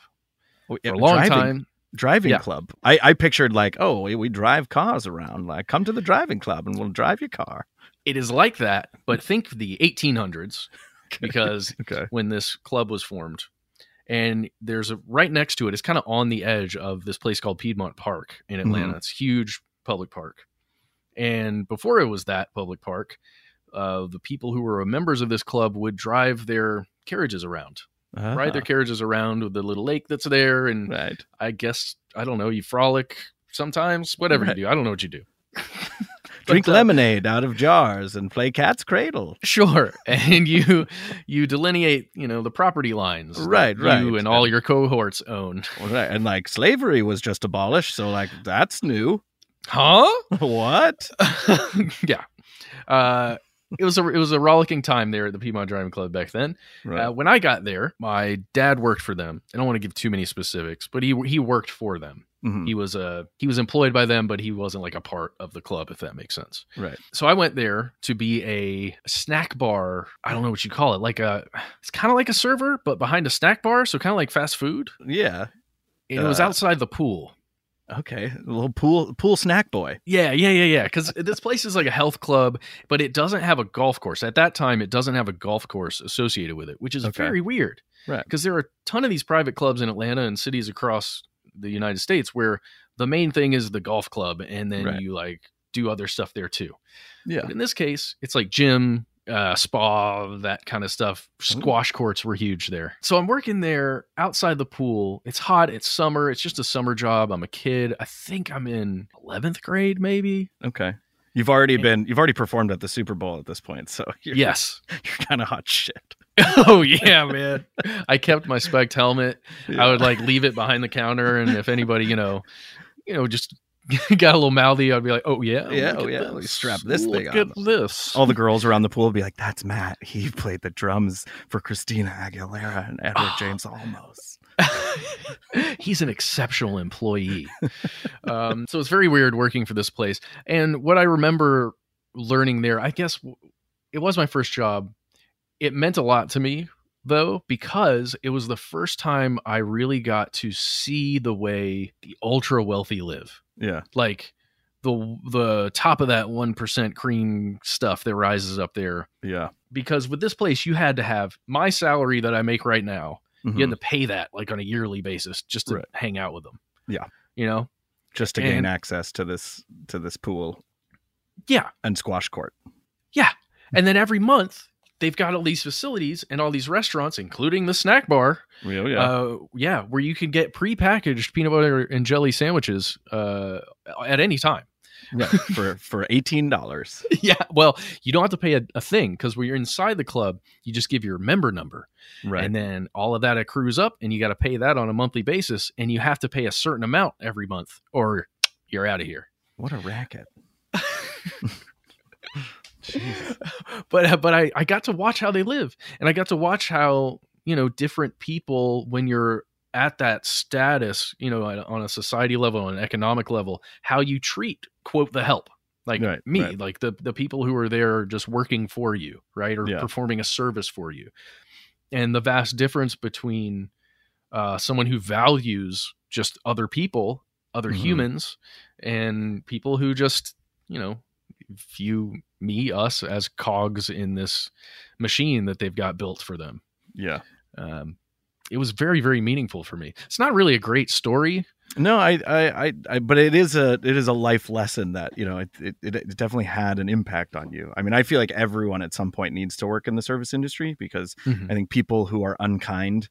Oh,
For a long
driving,
time,
Driving
Yeah.
club. I, I pictured like, oh, we, we drive cars around. Like, come to the driving club and we'll drive your car.
it is like that, but think the 1800s because
Okay.
when this club was formed. And there's a right next to it. It's kind of on the edge of this place called Piedmont Park in Atlanta. It's a huge public park. And before it was that public park, uh, the people who were members of this club would drive their carriages around, ride their carriages around with the little lake that's there, and
right.
I guess I don't know. You frolic sometimes, whatever
Right.
you do. I don't know what you do.
Drink
But, uh,
lemonade out of jars and play cat's cradle.
Sure, and you you delineate you know the property lines,
Right, right.
You and all your cohorts own,
Right. And like slavery was just abolished, so like that's new.
huh?
what?
yeah. Uh, it was a it was a rollicking time there at the Piedmont Driving Club back then.
Right.
Uh, when I got there, my dad worked for them. I don't want to give too many specifics, but he he worked for them.
Mhm.
He was uh, he was employed by them, but he wasn't like a part of the club, if that makes sense.
Right.
So I went there to be a snack bar. I don't know what you call it. Like a, it's kind of like a server, but behind a snack bar. So kind of like fast food.
Yeah.
And it was
Uh,
outside the pool.
Okay. A little pool pool snack boy.
Yeah, yeah, yeah, yeah. Because this place is like a health club, but it doesn't have a golf course. At that time, it doesn't have a golf course associated with it, which is
Okay.
very weird.
Right.
Because there are a ton of these private clubs in Atlanta and cities across the United States where the main thing is the golf club, and then
Right.
you like do other stuff there too.
Yeah.
But in this case, it's like gym, uh, spa, that kind of stuff. Squash courts were huge there. So I'm working there outside the pool. It's hot. It's summer. It's just a summer job. I'm a kid. I think I'm in 11th grade, maybe.
Okay. You've already been you've already performed at the Super Bowl at this point, so you're,
Yes.
you're kind of hot shit.
oh yeah, man. I kept my spec helmet. I would like leave it behind the counter, and if anybody, you know, you know, just got a little mouthy, I'd be like, "Oh yeah,
Yeah, oh, yeah, let me strap this
Look
thing
at
on."
this."
All the girls around the pool will be like, "That's Matt. He played the drums for Christina Aguilera and Edward James Olmos."
He's an exceptional employee. um, so it's very weird working for this place. And what I remember learning there, I guess it was my first job. It meant a lot to me, though, because it was the first time I really got to see the way the ultra wealthy live.
Yeah.
Like the the top of that one percent cream stuff that rises up there.
Yeah.
Because with this place, you had to have my salary that I make right now you
Mhm.
had to pay that like on a yearly basis just to
Right.
hang out with them.
Yeah.
You know?
Just to gain
and-
access to this to this pool
Yeah.
and squash court.
Yeah. And then every month they've got all these facilities and all these restaurants, including the snack bar.
Real, yeah.
Uh, yeah, where you can get prepackaged peanut butter and jelly sandwiches uh, at any time.
right. For for eighteen dollars.
yeah. Well, you don't have to pay a, a thing because when you're inside the club, you just give your member number.
Right.
And then all of that accrues up and you got to pay that on a monthly basis. And you have to pay a certain amount every month or you're out of here.
what a racket.
But but I, I got to watch how they live and i got to watch how you know different people when you're at that status you know on- a society level on an economic level how you treat quote the help like
Right,
me
right.
like the the people who are there just working for you right or
Yeah.
performing a service for you and the vast difference between uh, someone who values just other people other
Mhm.
humans and people who just you know view me us as cogs in this machine that they've got built for them
Yeah.
um, it was very very meaningful for me it's not really a great story
No, I, I, I, I, but it is a, it is a life lesson that you know, it, it, it definitely had an impact on you. I mean, I feel like everyone at some point needs to work in the service industry because
Mhm.
I think people who are unkind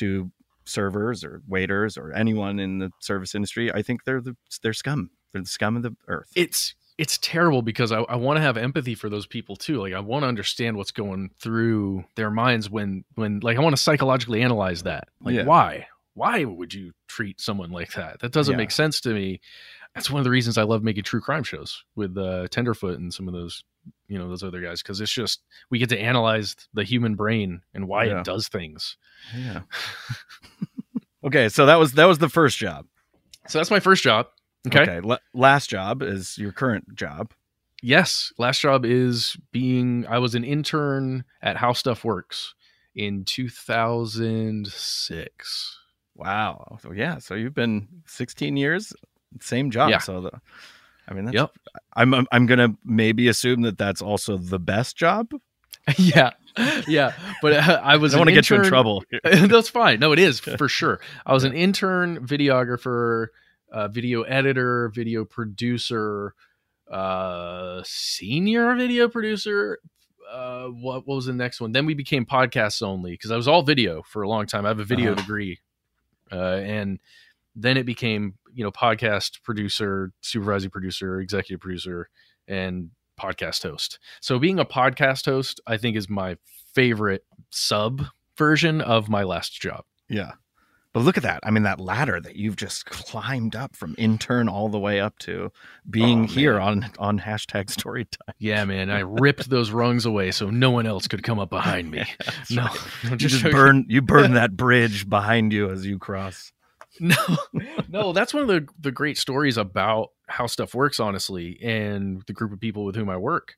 to servers or waiters or anyone in the service industry, I think they're the, they're scum. They're the scum of the earth.
it's it's terrible because I, I want to have empathy for those people too. Like I want to understand what's going through their minds when when like I want to psychologically analyze that. Like
Yeah.
why? Why would you treat someone like that? That doesn't
Yeah.
make sense to me. That's one of the reasons I love making true crime shows with uh, Tenderfoot and some of those, you know, those other guys because it's just we get to analyze the human brain and why
Yeah.
it does things.
yeah. okay, so that was that was the first job.
So that's my first job. Okay.
la- last job is your current job.
Yes, last job is being. I was an intern at How Stuff Works in 2006.
Wow. So yeah, so you've been 16 years, same job.
Yeah.
So the, I mean, that's,
Yep.
I'm, I'm I'm gonna maybe assume that that's also the best job.
yeah, yeah. But uh, I was
I
was.
don't
an
want to get you in trouble.
That's fine. No, it is for sure. I was an intern videographer, uh, video editor, video producer, uh, senior video producer, uh, what, what was the next one? Then we became podcasts only because I was all video for a long time. I have a video
Uh-huh.
degree, uh, and then it became you know podcast producer, supervising producer, executive producer, and podcast host. So being a podcast host, I think, is my favorite sub version of my last job.
Yeah. But look at that. I mean, that ladder that you've just climbed up from intern all the way up to being
Oh,
here on on hashtag story time.
Yeah, man, I ripped those rungs away so no one else could come up behind me. no,
You just burn you burn that bridge behind you as you cross.
No, no, that's one of the the great stories about how stuff works, honestly, and the group of people with whom I work.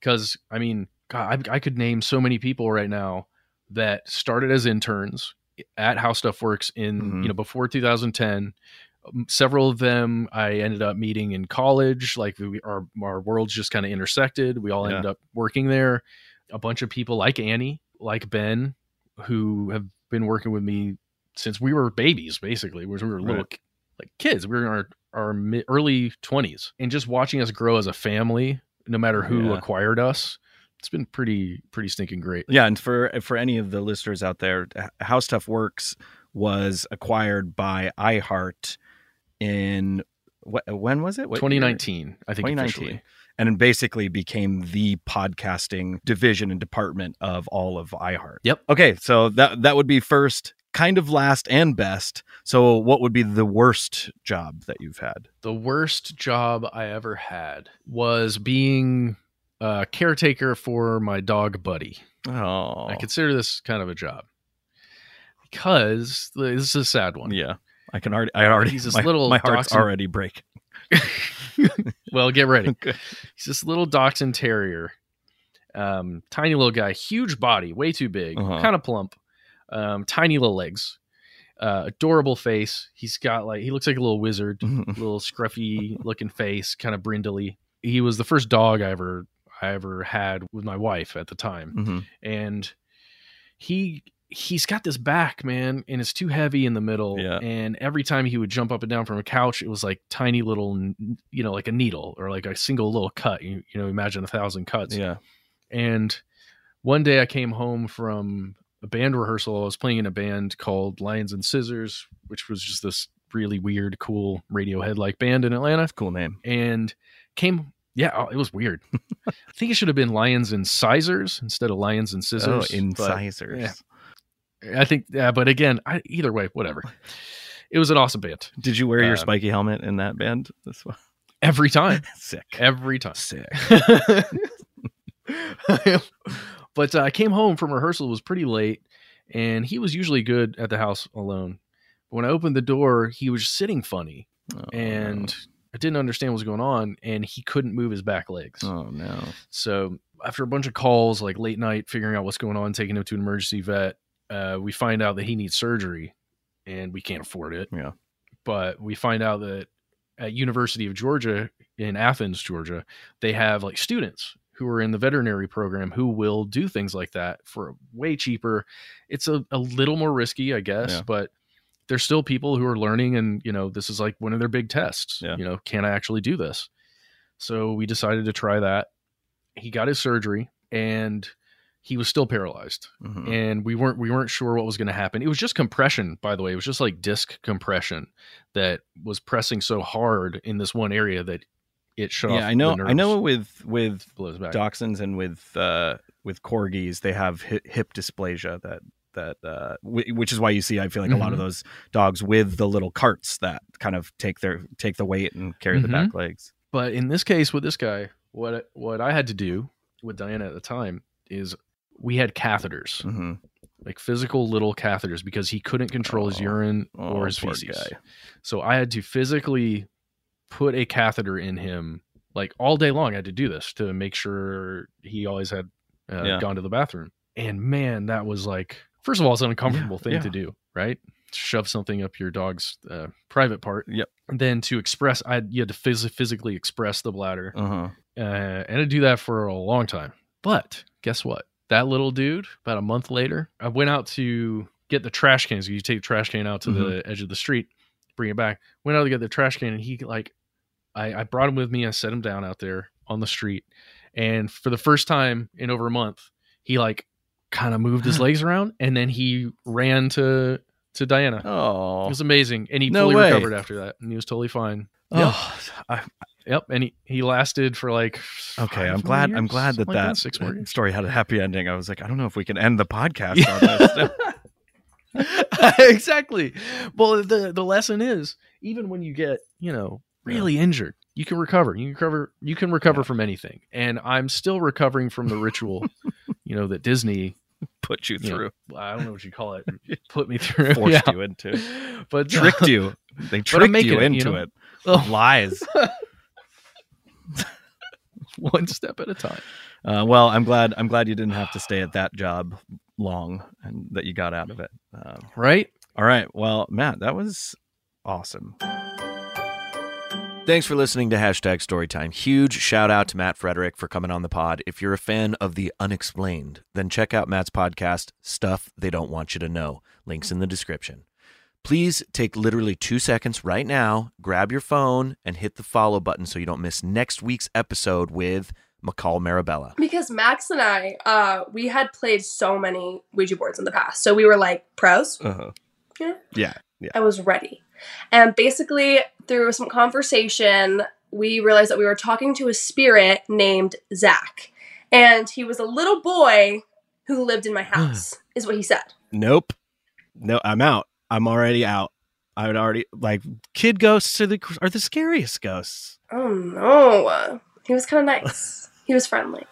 Because I mean, God, I, I could name so many people right now that started as interns at How Stuff Works in
Mhm.
you know before 2010. Um, Several of them I ended up meeting in college. Like we, our our worlds just kind of intersected. We all
Yeah.
ended up working there. A bunch of people like Annie, like Ben, who have been working with me since we were babies, basically, we were little
Right.
like kids. We were in our our mid, early twenties, and just watching us grow as a family, no matter who
Yeah.
acquired us, it's been pretty pretty stinking great.
Yeah, and for for any of the listeners out there, How Stuff Works was acquired by iHeart in what when was it? What year?
2019, I think
2019.
officially.
and it basically became the podcasting division and department of all of iHeart.
Yep.
Okay, so that that would be first, kind of last, and best. So, what would be the worst job that you've had?
The worst job I ever had was being a caretaker for my dog Buddy.
Oh,
I consider this kind of a job because this is a sad one.
yeah. I can already. I already.
He's this
my,
little
my heart's
dachshund-
already breaking.
well, get ready. He's this little dachshund terrier, um, tiny little guy, huge body, way too big,
Uh-huh.
kind of plump, um, tiny little legs, uh, adorable face. He's got like he looks like a little wizard, little scruffy looking face, kind of brindly. He was the first dog I ever I ever had with my wife at the time,
Mhm.
and he he's got this back man and it's too heavy in the middle
Yeah.
and every time he would jump up and down from a couch it was like tiny little you know like a needle or like a single little cut you, you know imagine a thousand cuts
Yeah.
and one day i came home from a band rehearsal i was playing in a band called lions and scissors which was just this really weird cool radiohead like band in atlanta
Cool name.
and came yeah oh, it was weird i think it should have been lions and sizers instead of lions and scissors
oh, incisors.
yeah. I think, yeah, but again, I, either way, whatever. It was an awesome band
Did you wear your
Um,
spiky helmet in that band? This one.
every time,
Sick.
every time.
Sick.
but uh, I came home from rehearsal it was pretty late, and he was usually good at the house alone. But when I opened the door, he was sitting funny,
Oh,
and I didn't understand what was going on, and he couldn't move his back legs.
Oh no.
So after a bunch of calls, like late night, figuring out what's going on, taking him to an emergency vet, uh, we find out that he needs surgery, and we can't afford it.
Yeah.
But we find out that at University of Georgia in Athens, Georgia, they have like students who are in the veterinary program who will do things like that for way cheaper. It's a, a little more risky, I guess,
Yeah.
but there's still people who are learning and you know this is like one of their big tests
Yeah.
you know can i actually do this so we decided to try that he got his surgery and he was still paralyzed
Mhm.
and we weren't we weren't sure what was going to happen it was just compression by the way it was just like disc compression that was pressing so hard in this one area that it shut off
Yeah, I know. I know with with dachshunds and with uh with corgis, they have hip, hip dysplasia that that uh w- which is why you see I feel like a lot of
Mhm.
those dogs with the little carts that kind of take their take the weight and carry the
Mhm.
back legs.
But in this case with this guy, what what I had to do with Diana at the time is we had catheters,
hmm
like physical little catheters, because he couldn't control his
Oh.
urine
Oh,
or his feces.
guy.
So I had to physically put a catheter in him, like all day long. I had to do this to make sure he always had uh,
Yeah.
gone to the bathroom. And man, that was like, first of all, it's an uncomfortable
Yeah,
thing
yeah.
to do, right? Shove something up your dog's uh, private part.
Yep.
Then to express, I you had to phys- physically express the bladder
Uh-huh.
uh, and I do that for a long time. But guess what? That little dude, about a month later, I went out to get the trash cans. You take the trash can out to the edge of the street, bring it back. Went out to get the trash can, and he like, I, I brought him with me. I set him down out there on the street, And for the first time in over a month, he like kind of moved his legs around and then he ran to to Diana.
Oh, it
was amazing. And he
No
fully
way.
recovered after that. And he was totally fine.
Oh, I,
Yep. And he, he lasted for like
okay. I'm glad. I'm glad that
like
that,
six more years.
story had a happy ending. I was like, I don't know if we can end the podcast on this.
exactly. Well, the the lesson is even when you get you know really injured, you can recover. You can recover. You can recover from anything. And I'm still recovering from the ritual, you know, that Disney
Put you
you know,
through,
I don't know what you call it. Put me through.
forced
Yeah.
you into,
but
tricked you. They
I'm
tricked
making
you
it, you
into
know?
it.
Oh.
Lies.
one step at a time.
Uh, well, I'm glad. I'm glad you didn't have to stay at that job long, and that you got out of it. Um,
Right?
all right. Well, Matt, that was awesome.
Thanks for listening to Hashtag Storytime. Huge shout out to Matt Frederick for coming on the pod. If you're a fan of the unexplained, then check out Matt's podcast, Stuff They Don't Want You to Know. Links in the description. Please take literally two seconds right now, grab your phone, and hit the follow button so you don't miss next week's episode with McCall Marabella.
Because Max and I, uh, we had played so many Ouija boards in the past, so we were like pros.
Uh-huh.
Yeah.
Yeah. Yeah.
I was ready, and basically through some conversation, we realized that we were talking to a spirit named Zach, and he was a little boy who lived in my house. is what he said.
Nope. No, I'm out. I'm already out. I would already like kid ghosts are the are the scariest ghosts.
Oh no, he was kind of nice. he was friendly.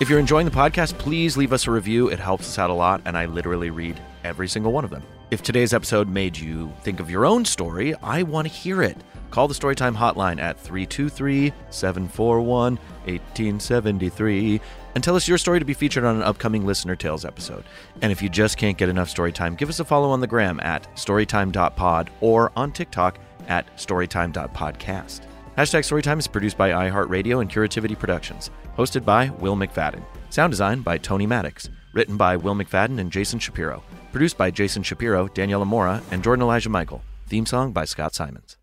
If you're enjoying the podcast, please leave us a review. It helps us out a lot, and I literally read every single one of them. If today's episode made you think of your own story, I want to hear it. Call the Storytime hotline at 323 741 1873 and tell us your story to be featured on an upcoming Listener Tales episode. And if you just can't get enough Storytime, give us a follow on the gram at storytime.pod or on TikTok at storytime.podcast. Hashtag Storytime is produced by iHeartRadio and Curativity Productions. Hosted by Will McFadden. Sound design by Tony Maddox. Written by Will McFadden and Jason Shapiro. Produced by Jason Shapiro, Daniela Mora, and Jordan Elijah Michael. Theme song by Scott Simons.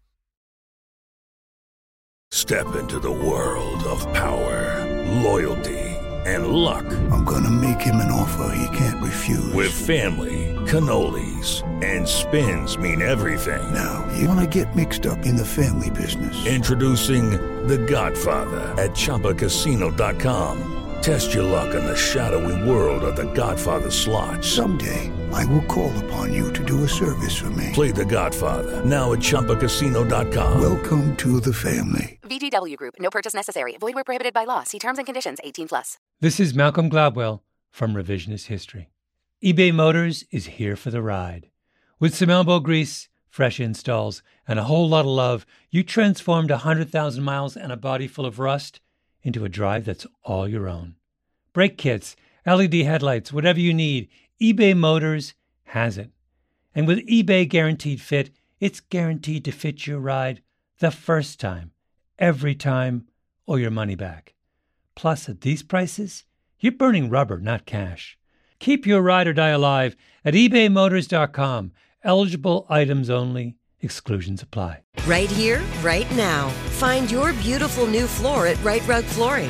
Step into the world of power, loyalty, and luck.
I'm gonna make him an offer he can't refuse.
With family, cannolis, and spins mean everything.
now, you wanna get mixed up in the family business.
Introducing The Godfather at ChumbaCasino.com. Test your luck in the shadowy world of The Godfather slot.
Someday, I will call upon you to do a service for me.
Play The Godfather now at ChumbaCasino.com.
Welcome to the family.
VGW Group. No purchase necessary. Void where prohibited by law. See terms and conditions. 18 plus.
This is Malcolm Gladwell from Revisionist History. eBay Motors is here for the ride. With some elbow grease, fresh installs, and a whole lot of love, you transformed 100,000 miles and a body full of rust into a drive that's all your own. Brake kits, LED headlights, whatever you need, eBay Motors has it. And with eBay Guaranteed Fit, it's guaranteed to fit your ride the first time, every time, or your money back. Plus, at these prices, you're burning rubber, not cash. Keep your ride or die alive at ebaymotors.com. Eligible items only, exclusions apply.
Right here, right now. Find your beautiful new floor at Rite Rug Flooring.